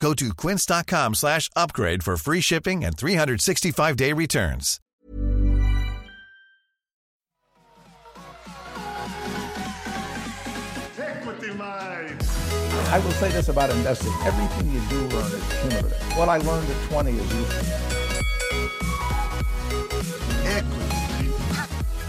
Go to quince.com slash upgrade for free shipping and 365-day returns. Equity Mate. I will say this about investing. Everything you do learn is cumulative. What I learned at 20 is useful.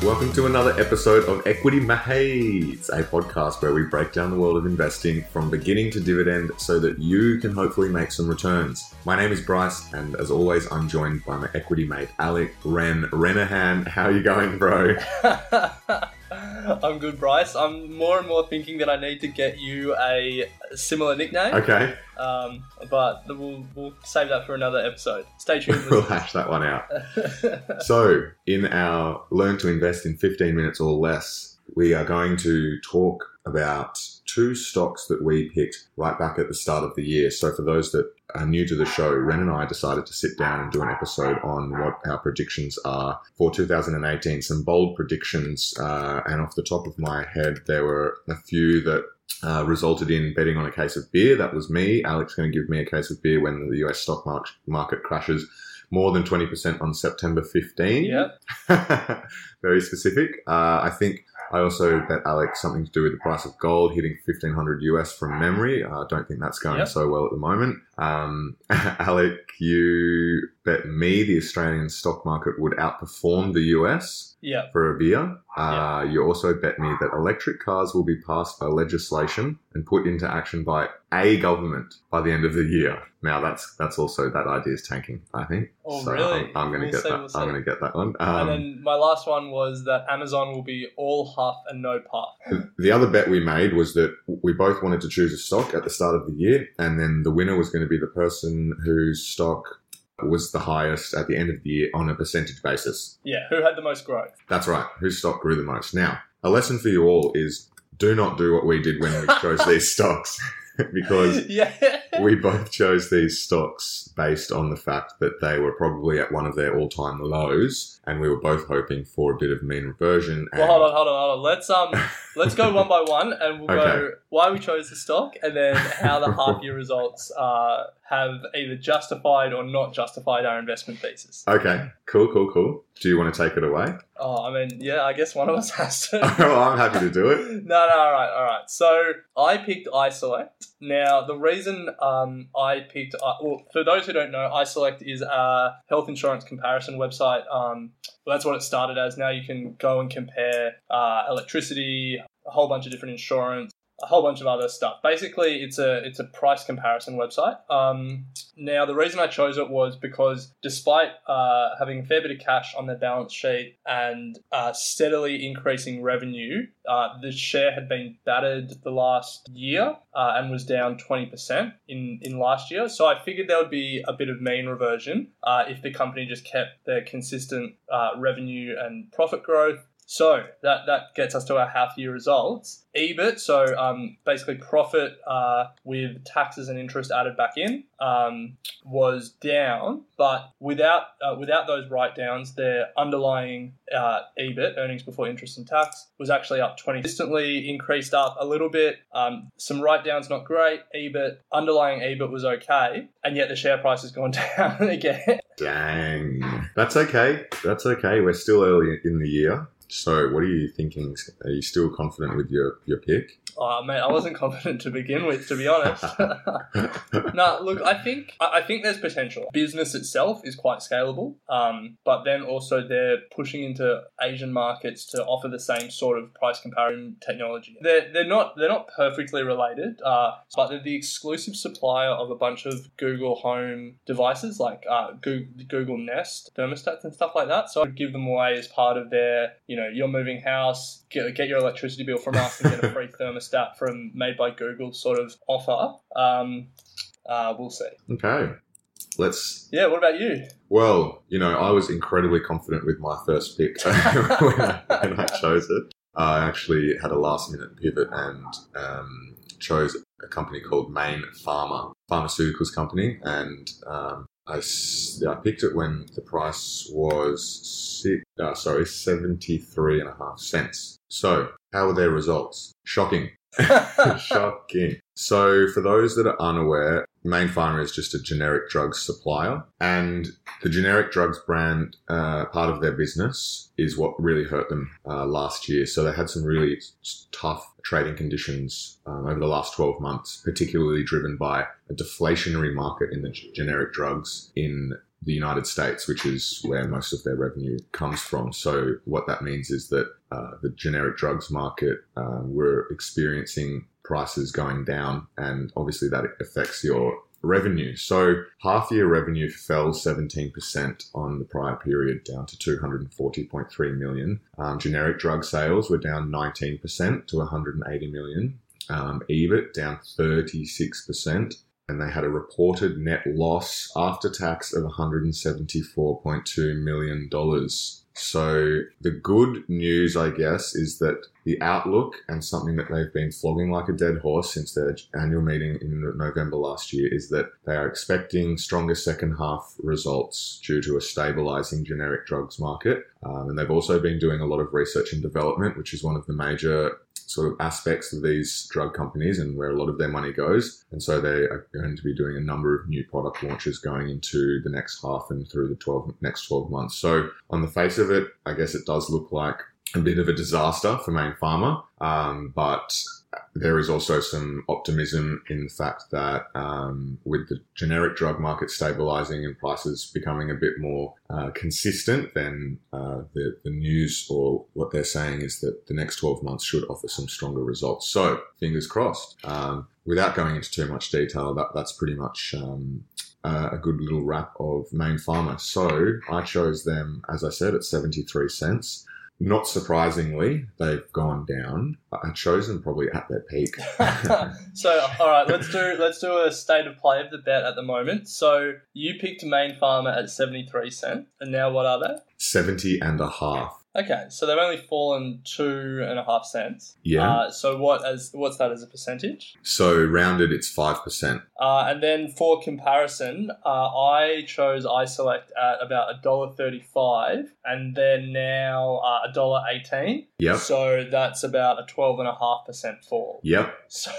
Welcome to another episode of Equity Mates, a podcast where we break down the world of investing from beginning to dividend so that you can hopefully make some returns. My name is Bryce, and as always, I'm joined by my equity mate, Alec Ren Renehan. How are you going, bro? I'm good, Bryce. I'm more and more thinking that I need to get you a similar nickname. Okay, Um, but we'll, we'll save that for another episode. Stay tuned. we'll hash that one out. So, in our Learn to Invest in 15 Minutes or Less, we are going to talk about two stocks that we picked right back at the start of the year. So, for those that are new to the show, Ren and I decided to sit down and do an episode on what our predictions are for 2018. Some bold predictions, uh, and off the top of my head, there were a few that uh, resulted in betting on a case of beer. That was me. Alex going to give me a case of beer when the US stock market crashes more than 20% on September 15. Yep. Very specific. Uh, I think I also bet Alex something to do with the price of gold hitting 1500 US from memory. I don't think that's going Yep. so well at the moment. Um, Alec, you bet me the Australian stock market would outperform the US Yeah. for a beer. Uh, You also bet me that electric cars will be passed by legislation and put into action by a government by the end of the year. Now that's that's also that idea is tanking. I think. Oh, so really? I'm, I'm going to We'll get see, that. we'll I'm going to get that one. and Um, then my last one was that Amazon will be all huff and no puff. the other bet we made was that we both wanted to choose a stock at the start of the year, and then the winner was going to be the person whose stock was the highest at the end of the year on a percentage basis. Yeah. Who had the most growth? That's right. Whose stock grew the most? Now, a lesson for you all is do not do what we did when we chose these stocks because yeah. we both chose these stocks based on the fact that they were probably at one of their all-time lows and we were both hoping for a bit of mean reversion and Well, hold on, hold on, hold on. Let's um, let's go one by one, and we'll go why we chose the stock, and then how the half year results uh, have either justified or not justified our investment thesis. okay cool cool cool do you want to take it away Oh, I mean, yeah, I guess one of us has to. well, i'm happy to do it No, no, all right, all right. So I picked iSelect. Now, the reason um, I picked, uh, well, for those who don't know, iSelect is a health insurance comparison website. Um, well, that's what it started as. Now you can go and compare uh, electricity, a whole bunch of different insurance, a whole bunch of other stuff. Basically, it's a it's a price comparison website. Um, now, the reason I chose it was because despite uh, having a fair bit of cash on their balance sheet and uh, steadily increasing revenue, uh, the share had been battered the last year uh, and was down 20% in, in last year. So I figured there would be a bit of mean reversion uh, if the company just kept their consistent uh, revenue and profit growth. So that, that gets us to our half year results. EBIT, so um, basically profit uh, with taxes and interest added back in, um, was down, but without uh, without those write downs, their underlying uh, EBIT, earnings before interest and tax, was actually up 20. Consistently increased up a little bit. Um, some write downs not great. EBIT, underlying EBIT was okay, and yet the share price has gone down again. Dang. That's okay. That's okay. We're still early in the year. So, what are you thinking? Are you still confident with your, your pick? Oh, mate, I wasn't confident to begin with, to be honest. no, look, I think I I think there's potential. Business itself is quite scalable, um, but then also they're pushing into Asian markets to offer the same sort of price comparison technology. They're, they're not they're not perfectly related, uh, but they're the exclusive supplier of a bunch of Google Home devices like uh, Google, Google Nest thermostats and stuff like that. So I'd give them away as part of their you know you're moving house, get, get your electricity bill from us and get a free thermostat from made by Google sort of offer. Um, uh, we'll see. okay. Let's. Yeah, what about you? Well, you know, I was incredibly confident with my first pick when, I, when I chose it. I actually had a last minute pivot and um, chose a company called Mayne Pharma, pharmaceuticals company, and um, I, I picked it when the price was six, uh, sorry seventy three and a half cents. So, how were their results? Shocking. Shocking. So, for those that are unaware, Mayne Pharma is just a generic drugs supplier, and the generic drugs brand uh, part of their business is what really hurt them uh, last year. So they had some really tough trading conditions um, over the last 12 months, particularly driven by a deflationary market in the generic drugs in the United States, which is where most of their revenue comes from. So what that means is that uh, the generic drugs market um, we're experiencing prices going down, and obviously that affects your revenue. So half year revenue fell 17% on the prior period down to 240.3 million. Um, generic drug sales were down 19% to 180 million. Um, EBIT down 36%. And they had a reported net loss after tax of $174.2 million. So the good news, I guess, is that the outlook and something that they've been flogging like a dead horse since their annual meeting in November last year is that they are expecting stronger second half results due to a stabilizing generic drugs market. Um, and they've also been doing a lot of research and development, which is one of the major sort of aspects of these drug companies and where a lot of their money goes. And so they are going to be doing a number of new product launches going into the next half and through the 12 next 12 months. So on the face of it, I guess it does look like a bit of a disaster for Mayne Pharma, um, but there is also some optimism in the fact that um, with the generic drug market stabilizing and prices becoming a bit more uh, consistent, then uh, the, the news or what they're saying is that the next 12 months should offer some stronger results. So, fingers crossed. Um, without going into too much detail, that, that's pretty much um, uh, a good little wrap of Mayne Pharma. So, I chose them, as I said, at 73 cents. Not surprisingly, they've gone down. I chose them probably at their peak. so, all right, let's do let's do a state of play of the bet at the moment. So, you picked Mayne Pharma at seventy three cent, and now what are they? 70 and a half. Okay, so they've only fallen two and a half cents. Yeah. Uh, so what as what's that as a percentage? So rounded, it's 5%. Uh, and then for comparison, uh, I chose iSelect at about a dollar thirty-five, and they're now uh, a dollar eighteen. Yep. So that's about a twelve and a half percent fall. Yep. So,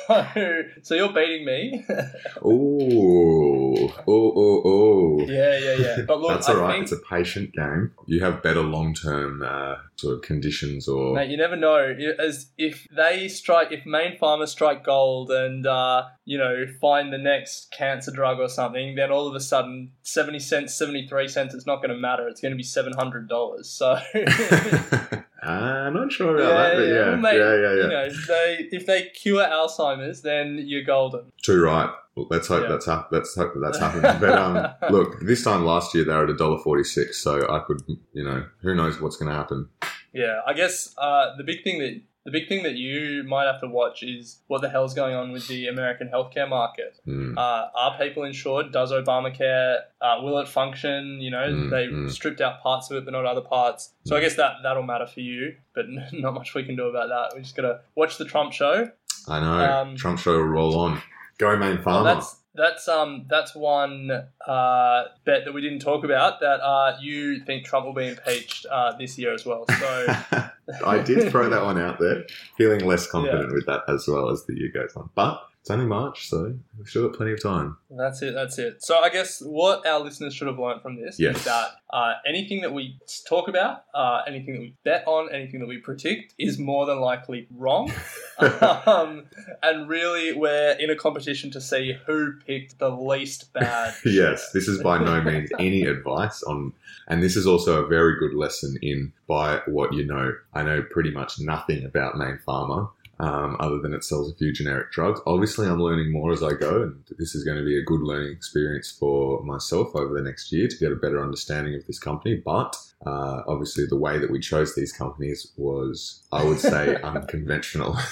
so you're beating me. Ooh. Oh, oh, oh. yeah, yeah, yeah. But look, That's I all right. think It's a patient game. You have better long term uh, sort of conditions or. Mate, you never know. As if they strike, if Mayne Pharmas strike gold and uh, you know find the next cancer drug or something, then all of a sudden seventy cents, seventy three cents, it's not going to matter. It's going to be seven hundred dollars. So I'm not sure about that, but yeah. well, mate, yeah, yeah, yeah. You know, if they if they cure Alzheimer's, then you're golden. Too right. Well, let's hope Yeah. that's hap- let's hope that that's happening. But um, look, this time last year they were at a dollar forty six, so I could, you know, who knows what's going to happen. Yeah, I guess uh, the big thing that the big thing that you might have to watch is what the hell's going on with the American healthcare market. Hmm. Uh, are people insured? Does Obamacare uh, will it function? You know, Mm, they mm. stripped out parts of it, but not other parts. So I guess that that'll matter for you, but not much we can do about that. We just gotta watch the Trump show. I know. Um, Trump show will roll on. Go main Well, farmer. that's that's um that's one uh, bet that we didn't talk about. That uh, you think Trump will be impeached uh, this year as well. So I did throw that one out there, feeling less confident with that as well as the year goes on. But It's only March, so we've still got plenty of time. That's it. That's it. So I guess what our listeners should have learned from this Yes. is that uh, anything that we talk about, uh, anything that we bet on, anything that we predict is more than likely wrong. um, and really, we're in a competition to see who picked the least bad. yes, this is by no means any advice on, and this is also a very good lesson in by what you know. I know pretty much nothing about Mayne Pharma. Um, other than it sells a few generic drugs. Obviously, I'm learning more as I go, and this is going to be a good learning experience for myself over the next year to get a better understanding of this company. But uh, obviously, the way that we chose these companies was, I would say, unconventional.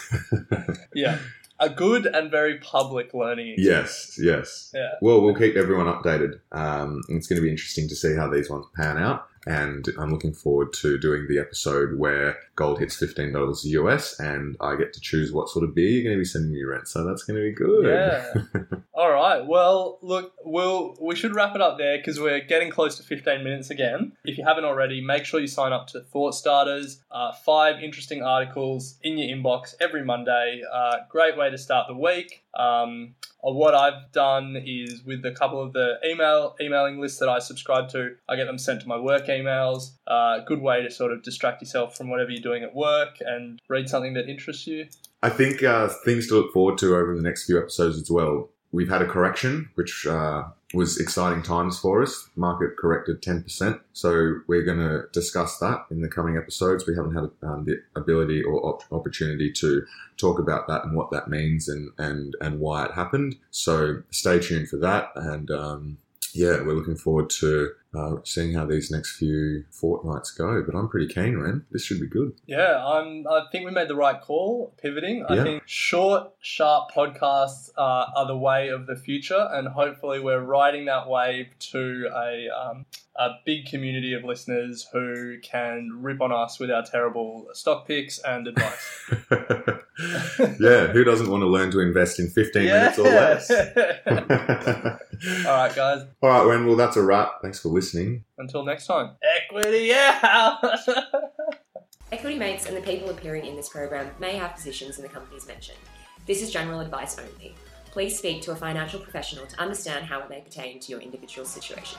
Yeah. A good and very public learning experience. yes, yes. Yeah. Well, we'll keep everyone updated. Um, it's going to be interesting to see how these ones pan out. And I'm looking forward to doing the episode where gold hits $15 US and I get to choose what sort of beer you're going to be sending me, Rent. So that's going to be good. Yeah. All right. Well, look, we'll we should wrap it up there because we're getting close to 15 minutes again. If you haven't already, make sure you sign up to Thought Starters. Uh, five interesting articles in your inbox every Monday. Uh, great way to start the week. Um, uh, what I've done is with a couple of the email emailing lists that I subscribe to, I get them sent to my work emails. Uh, good way to sort of distract yourself from whatever you're doing at work and read something that interests you. I think uh, things to look forward to over the next few episodes as well. We've had a correction, which uh, was exciting times for us. Market corrected 10%. So we're going to discuss that in the coming episodes. We haven't had um, the ability or op- opportunity to talk about that and what that means and, and, and why it happened. So stay tuned for that. And um, yeah, we're looking forward to uh, seeing how these next few fortnights go. But I'm pretty keen, Ren. This should be good. Yeah, I'm. I think we made the right call pivoting. I Yeah. think short, sharp podcasts uh, are the way of the future, and hopefully, we're riding that wave to a um, a big community of listeners who can rip on us with our terrible stock picks and advice. yeah, who doesn't want to learn to invest in 15 minutes or less? All right, guys. All right, Ren, well, that's a wrap. Thanks for listening. Until next time. Equity, yeah. Equity Mates and the people appearing in this program may have positions in the companies mentioned. This is general advice only. Please speak to a financial professional to understand how it may pertain to your individual situation.